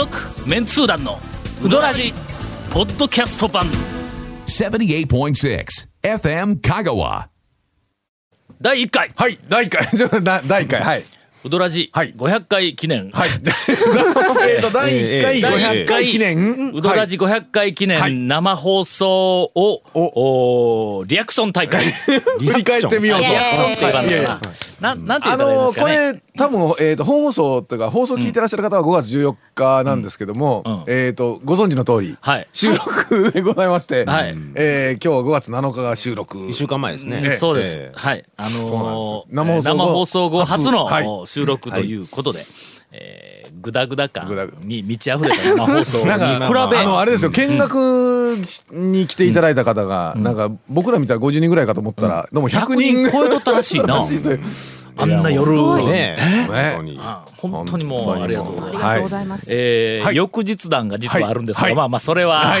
続メンツー団のウドラジポッドキャスト版。78.6 FM Kagawa. 第1回。はい、第1回、ちょっとだ第1回、はい。ウドラジはい。500回記念、はい。えっと、第1回。500回記念。ウドラジ500回記はい。念生放送を、お。リアクション大会。振り返ってみようと。リアクションな。ななんて言あったらいいんでのこすかね。れ多分、えー、と本放送というか放送聞いてらっしゃる方は5月14日なんですけども、うん。えー、とご存知の通り、はい。収録でございまして、はい。えー今日5月7日が収録。一週間前ですね。ええ。そうです、ええ。はい。あのーそうなんです生生放放送後送後初の、はい。収録ということで、えーグダグダ感に満ち溢れた生放送になんか比べあのあれですよ。見学に来ていただいた方が、なんか僕ら見たら50人ぐらいかと思ったら、どうも100 100人人超えとったらしいなあんな夜ね。本当に。あ本当にもうありがとうございます。ありがとうござい。ます。はい。えー翌日談が実はあるんですが、はい。まあまあそれは、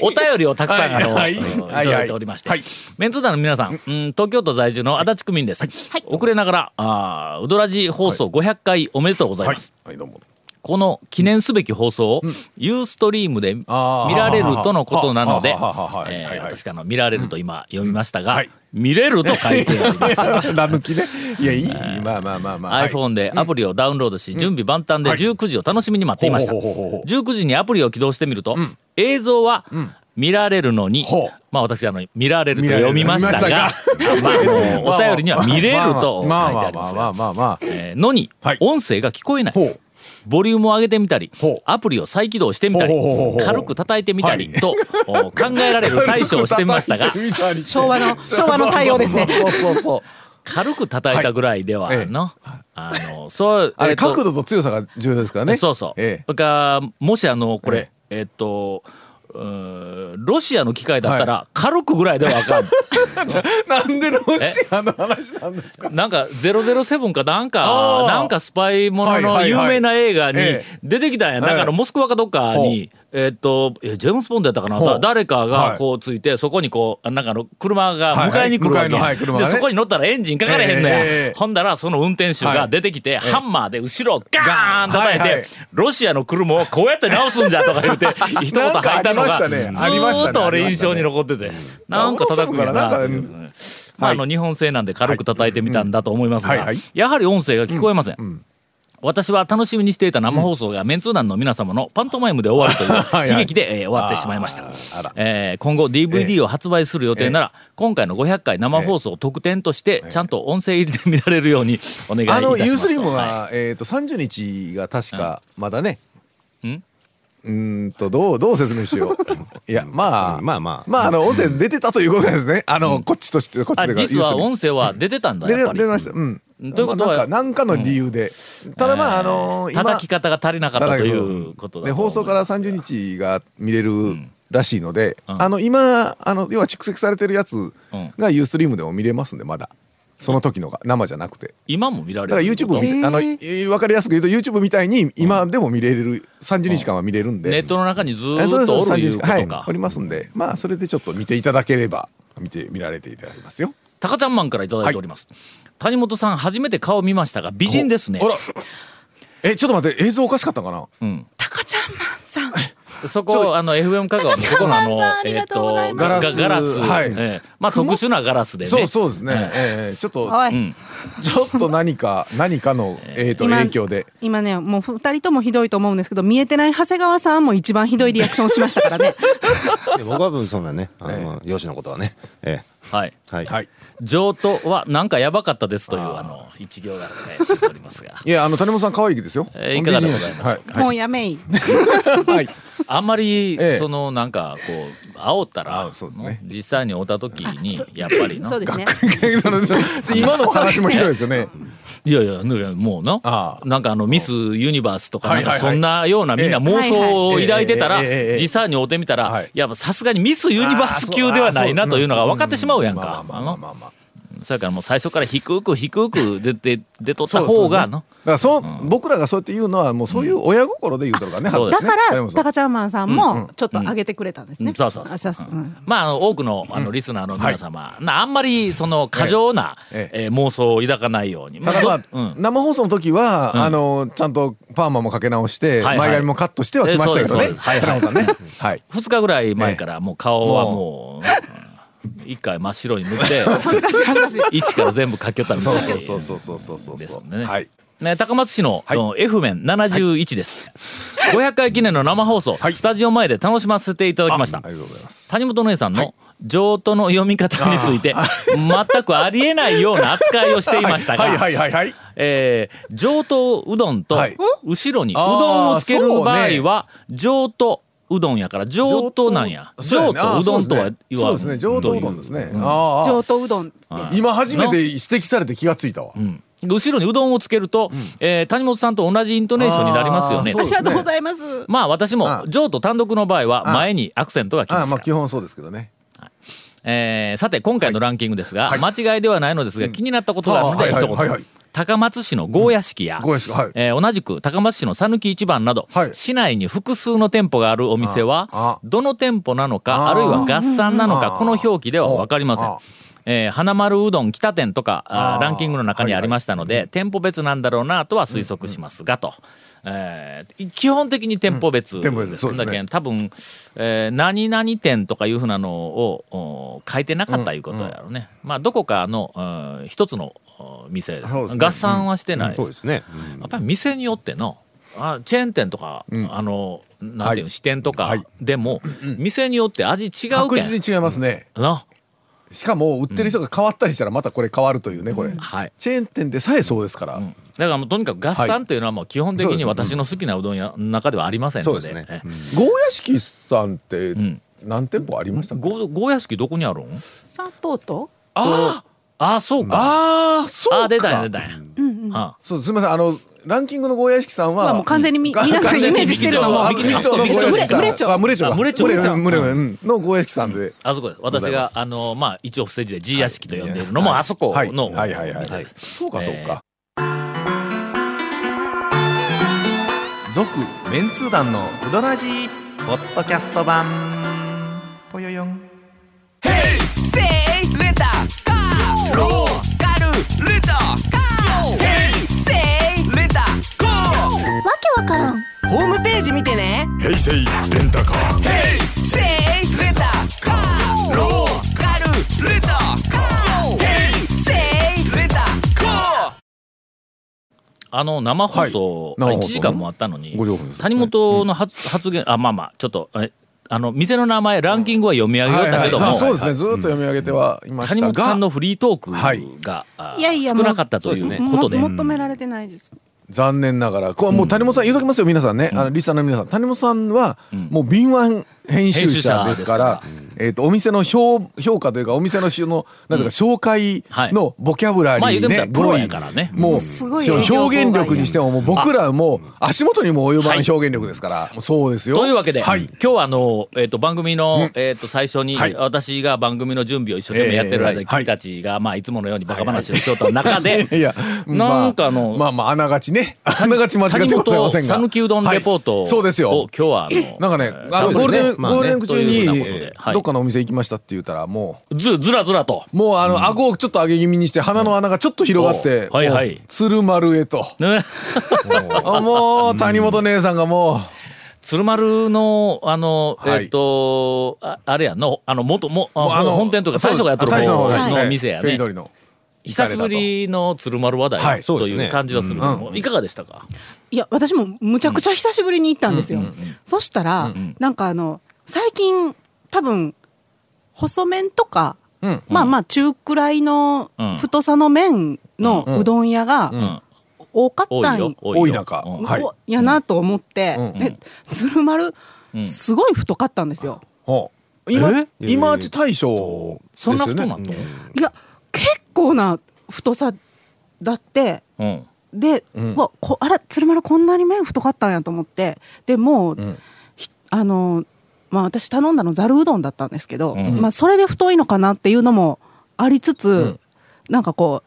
お便りをたくさん、あの、はい。い。はい。ただいておりまして、はい。メンツー団の皆さん、うん、東京都在住の足立区民です。遅れながら、あーウドラジ放送500回おめでとうございはい。ます。はいどうもこの記念すべき放送を、ユーストリームで見られるとのことなのでえー私があの見られると今読みましたが、はい。見れると書いてあります。ラ抜きね。いやいいまあまあまあまあ、はい。iPhone でアプリをダウンロードし、準備万端ではい19時を楽しみに待っていました。ほうほうほうほう。19時にアプリを起動してみると、映像は見られるのに、まあ私あの見られると読みましたが、見まあお便りには見れると書いてまあありますまあまあまあまあまあえーのにはい。音声が聞こえない。ボリュームを上げてみたりアプリを再起動してみたりほうほうほうほう、軽く叩いてみたりはい。とお考えられる対処をしてみましたが、昭和の昭和の対応ですね。そうそうそうそう。軽く叩いたぐらいではの、あの、そう、あれえっと角度と強さが重要ですからね。そうそう。えそれからもしあのこえれえっとロシアの機械だったら軽くぐらいではあかん。えなんでロシアの話なんですか？なんか007かなんかなんかスパイもののはいはいはい。有名な映画にえ出てきたんや。なんかあのええモスクワかどっかに。えっとえジェームス・ボンドやったかな？誰かはい。がこうついてそこにこうなんかあの車が迎えに来るわけやはいはいね。でそこに乗ったらエンジンかかれへんのや、ええええほんだらその運転手が出てきて、ハンマーで後ろをガーン叩いて、はいはい。ロシアの車をこうやって直すんじゃとか言って 一言吐いたのがずーっと俺印象に残ってて、なんか叩くんやなまあ、あの日本製なんで軽く叩いてみたんだと思いますがはい。はいやはり音声が聞こえません。私は楽しみにしていた生放送がメンツー団の皆様のパントマイムで終わるという はい悲劇でえー終わってしまいました。えー今後 DVD を発売する予定なら今回の500回生放送を特典としてちゃんと音声入りで見られるようにお願いいたあします。のユースリームはは、えっ、と30日が確かまだね。ん？うーんとどうどう説明しよう。いやまあまあまあまああの音声出てたということですね。あの、こっちとしてこっちあで実は音声は出てたんだ出やっぱり。出ました。うん。ということ？はまあなんかなんかの理由で、ただまああの今叩き方が足りなかったということだ放送から30日が見れるらしいので、うん。あの今あの要は蓄積されてるやつうん。がユーストリームでも見れますんでまだ。その時のが生じゃなくて。今も見られだからる YouTube を見て、へーあのえ分かりやすく言うと YouTube みたいに今でも見れる30日間は見れるんで、ネットの中にずえーっとおるいうことはいかお。りますんで。まあそれでちょっと見ていただければ見て見られていただきますよ。タカちゃんマンからいただいております。谷本さん初めて顔見ましたが美人ですね。あ。ら。えちょっと待って映像おかしかったかな？うん。タカちゃんマンさん。そこあの FM 香川のそこのあのえっとガガラス。ガラス。はい。ええ。まあ特殊なガラスでね。そうそうですね、ええ。えちょっとちょっと何か何かの、えー、と今影響で。今ねもう二人ともひどいと思うんですけど見えてない長谷川さんも一番ひどいリアクションしましたからね。僕は分そんなね、あの、容姿のことはね。えはい。え。はい。はい上等はなんかやばかったですというあの一行がねついておりますが。いやあの谷本さん可愛いですよ、えーいかがでございますはいもうやめい。はい、はい。あんまりええ。そのなんかこう煽ったらね。実際に会った時にやっぱりな。そうですね。今の話もひどいですよね。いやいやもうな。なんかあのミスユニバースとかなんかそんなようなみんな妄想を抱いてたら実際に会うてみたらやっぱさすがにミスユニバース級ではないなというのが分かってしまうやんか。それからもう最初から低く低く出て出とった方がの。だからそう、僕らがそうやって言うのはもうそういう親心で言うとるからね、そうですだから、ね谷本さんタカちゃんマンさんもちょっと上げてくれたんですね。うん。そうそうそう。あそうそう。うん。まあ、あの多くのあのリスナーの皆様、なあんまりその過剰な、ええー妄想を抱かないように。ただまあ、う。ん生放送の時は、あのちゃんとパーマもかけ直して、はいはい。前髪もカットしてはきましたけどね。えそうですそうです。谷本さんね。はい。2日ぐらい前からもう顔はもう、う。ん一回真っ白に塗って。一から全部書きよったみたいそうそうそうそうそうそうそうですんでね。はい。ね、高松市の、F 面71です、500回記念の生放送、はい。スタジオ前で楽しませていただきました。あありがとうございます。谷本姉さんの上都の読み方について全くありえないような扱いをしていましたが、はい。はい。はい。はい。えー上等うどんとはい。後ろにうどんをつける場合は上等うどんやから上等なんや。上等。うどんとは言わそうですね。上等うどんですね。ああ上等うどんです。今初めて指摘されて気がついたわ。うん。後ろにうどんをつけると、えー谷本さんと同じイントネーションになりますよね。ありがとうございます。まあ私もあ上と単独の場合は前にアクセントがきあますあまあ基本そうですけどね。えーさて今回のランキングですが、間違いではないのですが、気になったことがあるのであはい一言、はいはい。はい高松市のゴーヤ式や、ゴーヤ式はい。えー同じく高松市の讃岐一番など、はい。市内に複数の店舗があるお店はどの店舗なのかああるいは合算なのかあこの表記では分かりません。あ。えー花丸うどん北店とかランキングの中にありましたので、店舗別なんだろうなとは推測しますがと、えー基本的に店舗別店舗別そうですね。だけん多分、えー何々店とかいうふうなのをお書いてなかったいうことやろうね、まあどこかの、うん一つのお店、ね。合算はしてない、そうですね。やっぱり店によってのあチェーン店とか、あのなんていうの、はい。支店とかはい。でも、店によって味違う確けん。実に違いますね。なしかも売ってる人が変わったりしたらまたこれ変わるというねこれ。はい。チェーン店でさえそうですから。だからもうとにかく合算というのはもう基本的に私の好きなうどん屋の中ではありませんので。そうですね。えゴーヤ式さんってん。何店舗ありましたかゴゴーヤ式どこにあるん？砂糖と？あああそうか。ああそうか。ああ出たんや出たんや、はそうすみません。あのランキングのゴーヤ式さんはまあもう完全にみが皆さんイメージしてるのもムレチョ。あムレチョあムレチョムレムレチョムレうんのゴーヤ式さんであそこです私があのまあ一応伏せ字で G 屋敷と呼んでいるのもあそこはいのはいはいはい。店ですそうかそうえか続メンツー団のウドラジーポッドキャスト版。ぽよよんホームページ見てね。ヘイセイレンタカー。ヘイセイレンタカー。ローカルレンタカー。ヘイセイレンタカー。あの生放送、はい。生放送1時間もあったのに50分です。谷本の発,、発言あまあまあちょっとえあの店の名前ランキングは読み上げよったけども、はいはいそうですね。ずーっと読み上げてはいました。谷本さんがのフリートークはい。が、あいやいや少なかったということで、も求められてないです。残念ながら。これもう谷本さん言うときますよ皆さんね。あのリスナーの皆さん。谷本さんはもう敏腕編集者ですからえーとお店の評評価というかお店のしのなんていうか紹介はい。のボキャブラリーねらプロ語彙。やからね。もうすごい表現力にしてももう僕らもう足元にも及ばん表現力ですからそうですよ。というわけで、はい。今日はあの、えー、と番組の、えー、と最初に、はい。私が番組の準備を一生懸命やってる間に、えーはい。君たちが、まあ、いつものようにバカ話をしようと中で、い。や なんかあの、まあまああながちね。あながち間違って谷ございませんが。本讃岐うどんレポートを、はい。そうですよ。今日はあのなんかねえーあのゴールデンまあねゴールデンウィーク中にはい。どっかのお店行きましたって言ったらもう。ずずらずらと。もうあの、顎をちょっと上げ気味にして鼻の穴がちょっと広がって、はいはい。もう鶴丸へと。もう谷本姉さんがも鶴丸のあの、はい。えっ、とああれやのあの元もあの本店というか最初がやってる方の店やね。フェリドリの。久しぶりの鶴丸話題、という感じはするけども、いかがでしたか？いや私もむちゃくちゃ久しぶりに行ったんですよ。そしたら、なんかあの最近多分細麺とか、うん。まあまあ中くらいのうん。太さの麺のうどん屋がん。多かったん多い中。うん。はい。おやなと思って、うん。で鶴丸、すごい太かったんですよ。今え？今町大将ですそんなよねことなん。の、いや結構な太さだってうん。で、うわこあれ鶴丸こんなに麺太かったんやと思ってでもう、ひあのまあ私頼んだのざるうどんだったんですけど、ん。まあそれで太いのかなっていうのもありつつ、なんかこ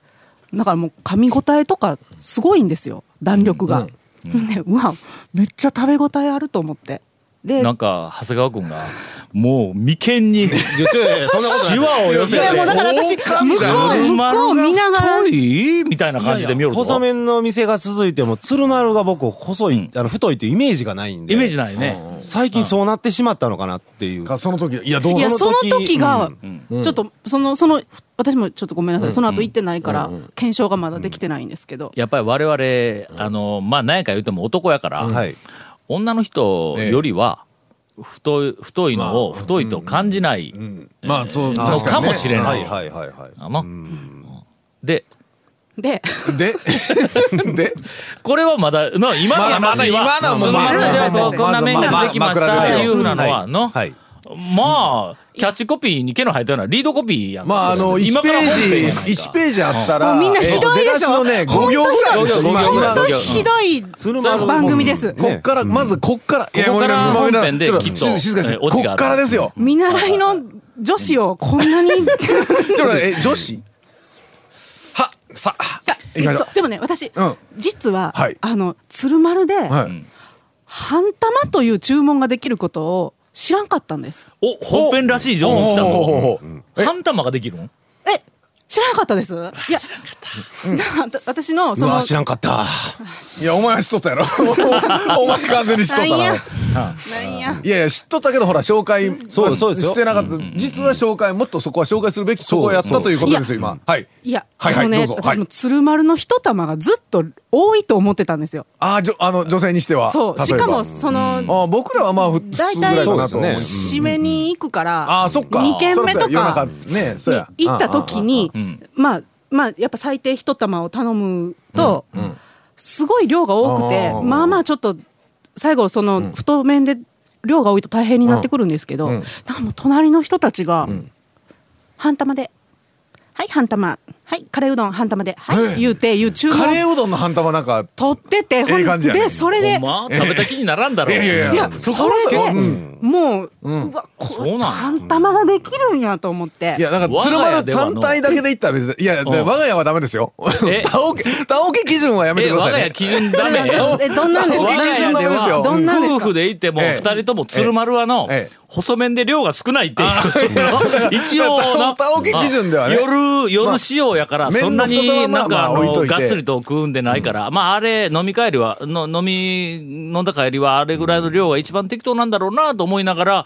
うだからもう噛み応えとかすごいんですよ弾力が、でうわめっちゃ食べ応えあると思って。でなんか長谷川君がもう眉間に。いやちょいやそんなことないシワを寄せて。いやもうだから私向こう向こう見ながらみたいな。感じで見よると細麺の店が続いても鶴丸が僕細い、あの太いっていうイメージがないんで。イメージないね。最近そうなってしまったのかなっていう。かその時いやどうその時時がちょっとそのその私もちょっとごめんなさい。その後行ってないから検証がまだできてないんですけど。やっぱり我々あのまあ何やか言うても男やから、はい。女の人よりは太い太いのを太いと感じない。まあそうの確かにね。かもしれなはいいはいはいはい。あので。で。で。で。これはまだの今のまだまだ話は今のはもまあ話ではまあこんな面ができましたまあっていうふうなのはのはいまあキャッチコピーに毛の生えたようなリードコピーやん。まああの1ページやないか。1ページあったらもうみんなひどいでしょえ出だしのね5行ぐらいですよ本当ひどい番組です。こっからまずこっからいやここから本編でちょっきっと静静かにしてこっからですよ。見習いの女子をこんなに ちょっと女子？はささ行きましょそうでもね私、うん。実は、はい。あの鶴丸で、はい。半玉という注文ができることを知らんかったんです。お本編らしい情報来たぞ。半玉ができるん？え知らなかったです。いやなた私のそうのわ知らんかった。いやお前は知っとったやろ。お前完全に知っとったな。なんや。いやいや知っとったけどほら紹介そうそうですよ。してなかった。実は紹介もっとそこは紹介するべきとこをやったということですよ今。はい。いや、はいはいね、どうぞ。はい。私も鶴丸の一玉がずっと多いと思ってたんですよ。あーじょあの女性にしては。そう、しかもその、あー僕らはまあ普通ぐら大体いかなと思う。そう締めに行くから、あーそっか。2軒目とかねそうや。に行った時に、まあ、まあ、やっぱ最低一玉を頼むと、すごい量が多くてまあまあちょっと、最後その太麺で量が多いと大変になってくるんですけど、うん。なんかもう隣の人たちが、半玉で、はい、半玉、はい、カレーうどん半玉で、はい、ええ。言うて、いう注文カレーうどんの半玉なんか取ってて、ほんええ感じやね。で、それで、ま？食べた気にならんだろう。いやいやいや。いや、そそこはれで、うん。もう、うわ、こそうなんや。半玉ができるんやと思って。いや、なんか、我鶴丸が家ではの単体だけで言ったら別に、いや、でうん。我が家はダメですよ。え？タオケ、タオケ基準はやめてえくださいね。我が家基準ダメえ、どんなんですか我が家でダメですよ。はどんなんですか？夫婦でいてもええ。二人とも鶴丸はのええ細麺で量が少ないっていう。一応な。タオケ基準ではね。夜夜仕様やからまあそんなになんかあのがっつりと食うんでないから。まああれ飲み帰りはの飲み飲んだ帰りはあれぐらいの量が一番適当なんだろうなと思いながら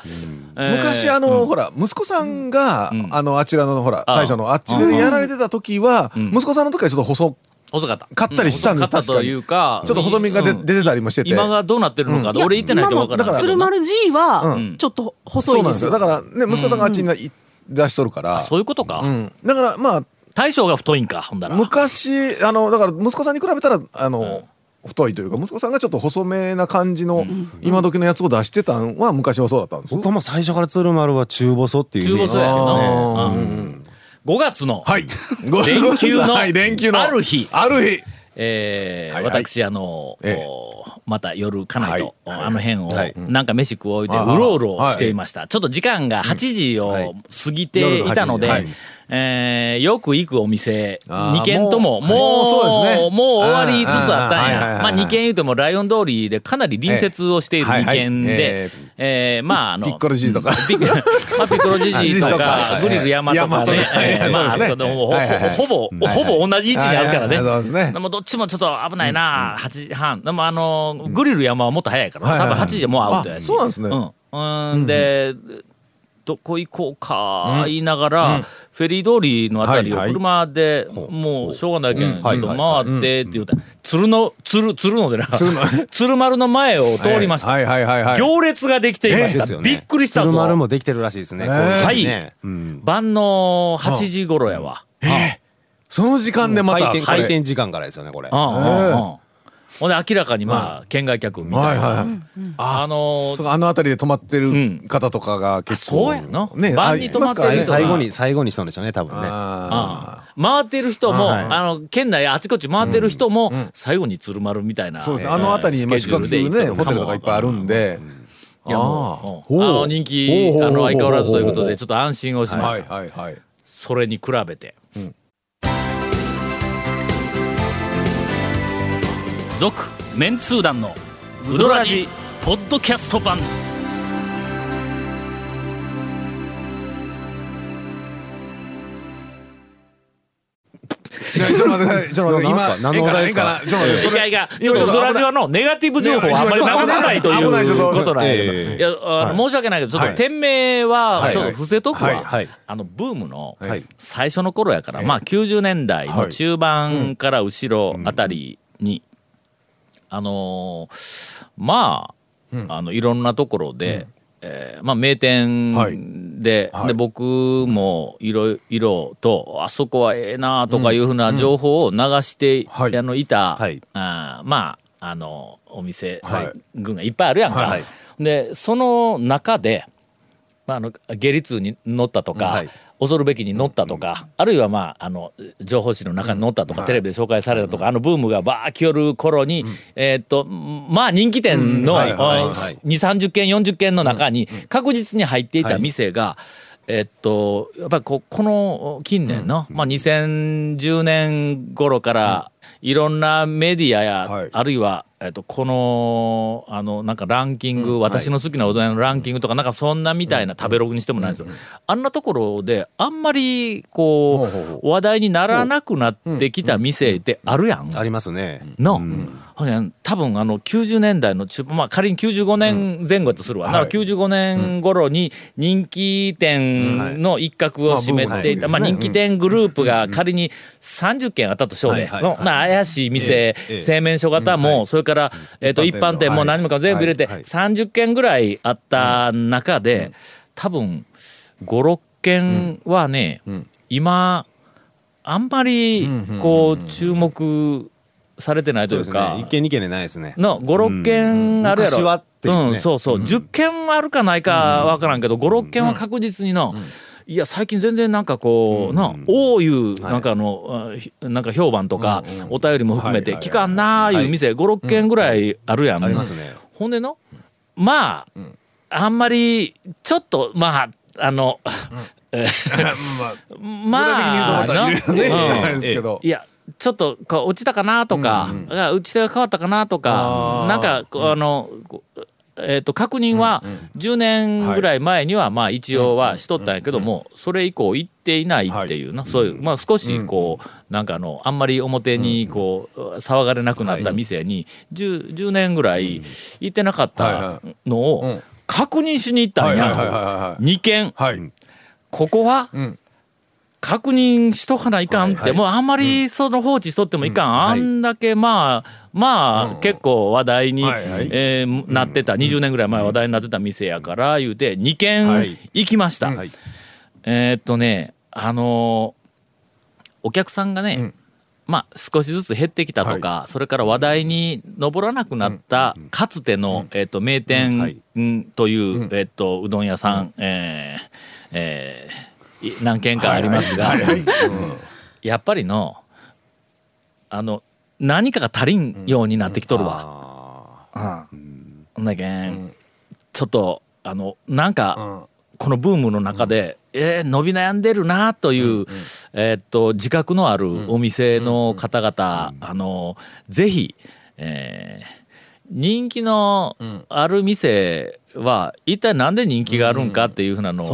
えー昔、あの、ほら、息子さんが、あの、あちらの、ほら、大将のあっちでやられてた時は、息子さんの時はちょっと細、細かった。買ったりしたんです細かったというかちょっと細身が出うん。出てたりもしてて。今がどうなってるのかいや俺言ってないと分からない鶴丸 G は、ちょっと細そうなんですよ。いですよ。だから、ね、息子さんがあっちにい出しとるから。そういうことか。うん。だから、まあ、大将が太いんかほんだら。昔、あの、だから、息子さんに比べたら、あの、太いというか、息子さんがちょっと細めな感じの、今時のやつを出してたんは、昔はそうだったんです。よ僕はもう最初から鶴丸は中細っていうイ中メージ細やけどあーうん5月 のはい。連休の。ある日。ある日。えー私あの、また夜家内と、はい。あの辺を、はい。なんか飯食おうてうろうろしていました、ちょっと時間が8時はい。を過ぎていたので、夜の8時。はいえーよく行くお店ああ2軒とももうもうそうですね。もう終わりつつあったんや。まあ2軒言うてもライオン通りでかなり隣接をしている2ええ。はいはい軒で、え。えーまああのピッコロじいとか。ピッまあ、ピッコロジジイとか。グリル山とかね。えーまあそうですね。そうでもほほぼほぼ同じ位置にあるからね。ですね。でもどっちもちょっと危ないな、8時半。でもあのグリル山はもっと早いから、多分8時でもうアウトやし。あそうなんですね。うん。うん。で、どこ行こうか言いながら、フェリー通りのあたりを車でもうしょうがないけんちょっとはい回ってって言うた。ら鶴の鶴鶴のでな。鶴丸の前を通りました。行列ができていました、びっくりしたぞ。鶴丸もできてるらしいですね。こうい晩の8時頃やわ。その時間でまた。開店時間からですよねこれ。うんほんで明らかにまあ県外客みたいな。はい。あのあの辺りで泊まってるん方とかが結構。そうやなね。晩に泊まってる最後に最後にしたんでしょうね多分ね。あ回ってる人も、はいあの県内あちこち回ってる人も、最後に鶴丸みたいな、ーそうですね。あの辺りにまあ宿泊ね、ホテルとかいっぱいあるんで。いやもうあの人気あの相変わらずということでちょっと安心をしました、はいはいはい。それに比べて、続メンツー団のウドラジポッドキャスト版。いやちょっと待って、ちょっと待って、今、何の話ですか？ちょっと待って、それいやいや、ちょっとウドラジはのネガティブ情報をあんまり流さないということなんやけど、ええ。いや、あの申し訳ないけど、ちょっはい。と店名は、はい。ちょっと伏せとくわ。あの、ブームのはい。最初の頃やから、まあ90年代の中盤から後ろあたりに、あのーまあ、あの、いろんなところで、えーまあ、名店はい。で,、はい。で僕もいろいろとあそこはええなとかいうふうな情報を流して、はい。あのいた、はい。あーまああのお店はい。群がいっぱいあるやんか。はい。でその中で、まあ、あの下痢痛に乗ったとか、はい恐るべきに乗ったとか、あるいはまああの情報誌の中に載ったとか、テレビで紹介されたとか、あのブームがバー来よる頃に、えーっとまあ人気店の、はいはいはい2 3 0軒40軒の中に確実に入っていた店が、えっとやっぱりここの近年の、まあ、2010年頃からいろんなメディアや、はい。あるいは、えっと、このあのなんかランキング、私の好きなうどん屋のランキングとかなんかそんなみたいな食べログにしてもないですよ、あんなところであんまりこほう話題にならなくなってきた店ってあるやん。ありますね。の、多分あの90年代の中まあ仮に95年前後やとするわ、だから95年頃に人気店の一角を占めていた、まあ人気店グループが仮に30軒あったとしようね、はいはい。のな怪しい店、製麺所型も、それから、えっと一般店も何もかも全部入れてはいはい。30軒ぐらいあった中で、多分56軒はね、今あんまりこう注目されてないというか。一軒二軒でないですね。の56件あるやろ、うね。ん、そうそう、10件あるかないかわからんけど56件は確実にの、いや最近全然なんかこう、な多いうなんかあの、なんか評判とか、お便りも含めて聞かんなーいう店56件ぐらいあるやん、ありますね。ほんでのまあ、あんまりちょっとまああの、え まあまあいやちょっとこう落ちたかなとか、あ打ち手が変わったかなとかなんかあの、えー、と確認は10年ぐらい前にはまあ一応はしとったんやけどもそれ以降行っていないっていうなそういうまあ少しこうなんかあのあんまり表にこう騒がれなくなった店に 10, 10年ぐらい行ってなかったのを確認しに行ったんや。はい2軒はい。ここはん。確認しとかないかんって、もうあんまりその放置しとってもいかん、あんだけまあまあ、結構話題に、はいはい。えーなってた、20年ぐらい前話題になってた店やから言うて2軒はい。行きました、はい。えーっとねあのーお客さんがね、まあ少しずつ減ってきたとか、それから話題に上らなくなったかつての、えーっと名店、はい。うんという、えーっとうどん屋さん、えーえーい何軒かありますが、やっぱりのあの何かが足りんようになってきとるわ。ほんだけんちょっとあのなんか、このブームの中で、えー伸び悩んでるなという、えーっと自覚のあるお店の方々、あのぜひ、えー人気のある店は一体なんで人気があるんかっていうふうなのを、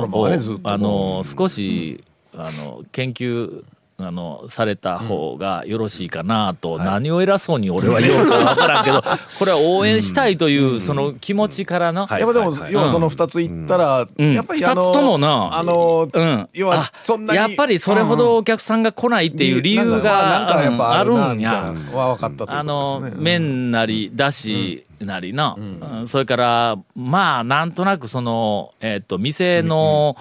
あの少し、あの研究あのされた方がよろしいかなと、何を偉そうに俺は言おうかわからんけど これは応援したいというその気持ちからの、はい。やっぱでも、はい要はその二つ言ったら、ん。やっぱりあの二つともな。あの、うん、要はあそんなにやっぱりそれほどお客さんが来ないっていう理由なんかまあなんかやっぱがあるんや。なは分かったあの。麺なりだしなりの、うん。それからまあなんとなくそのえっ、と店の、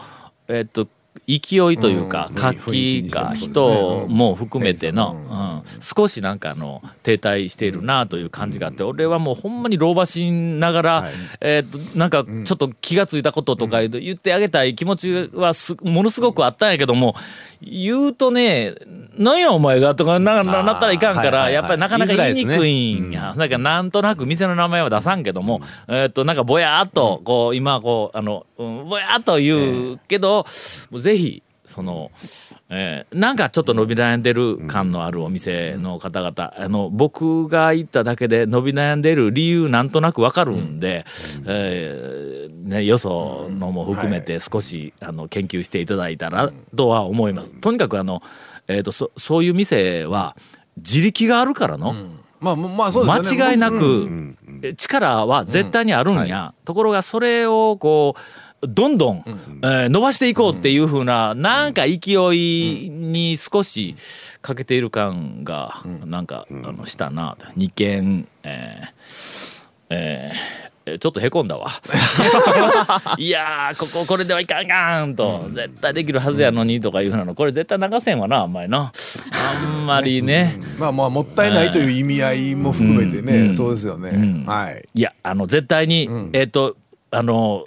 えっ、と勢いというか、うん活気が人も含めての、うん少しなんかあの停滞しているなという感じがあって、俺はもうほんまに老婆しながら、えっ、となんかちょっと気がついたこととか言ってあげたい気持ちはすものすごくあったんやけども言うとね「なんやお前が」とかなななったらいかんから、やっぱりなかなか言いにくいんや。だからなんとなく店の名前は出さんけども、えっとなんかぼやっとこう今こうあの、うんぼやっと言うけど、もうぜひその、えーなんかちょっと伸び悩んでる感のあるお店の方々、あの僕が行っただけで伸び悩んでる理由なんとなくわかるんで、えーね、よそのも含めて少し、あの研究していただいたらとは思います。とにかくあの、えー、とそそういう店は自力があるからの。まあ間違いなく力は絶対にあるんや、ところがそれをこうどんどん、えー伸ばしていこうっていうふうな、なんか勢いに少し欠けている感がなんか、あのしたなと二軒えーえーちょっとへこんだわ。いやー、こここれではいかんかんと、絶対できるはずやのにとかいうふうなの、これ絶対流せんわな、あんまりな。あんまりね。まあまあもったいないという意味合いも含めてね、うん。そうですよね、ん。はい。いや、あの、絶対に、えっ、と、あの、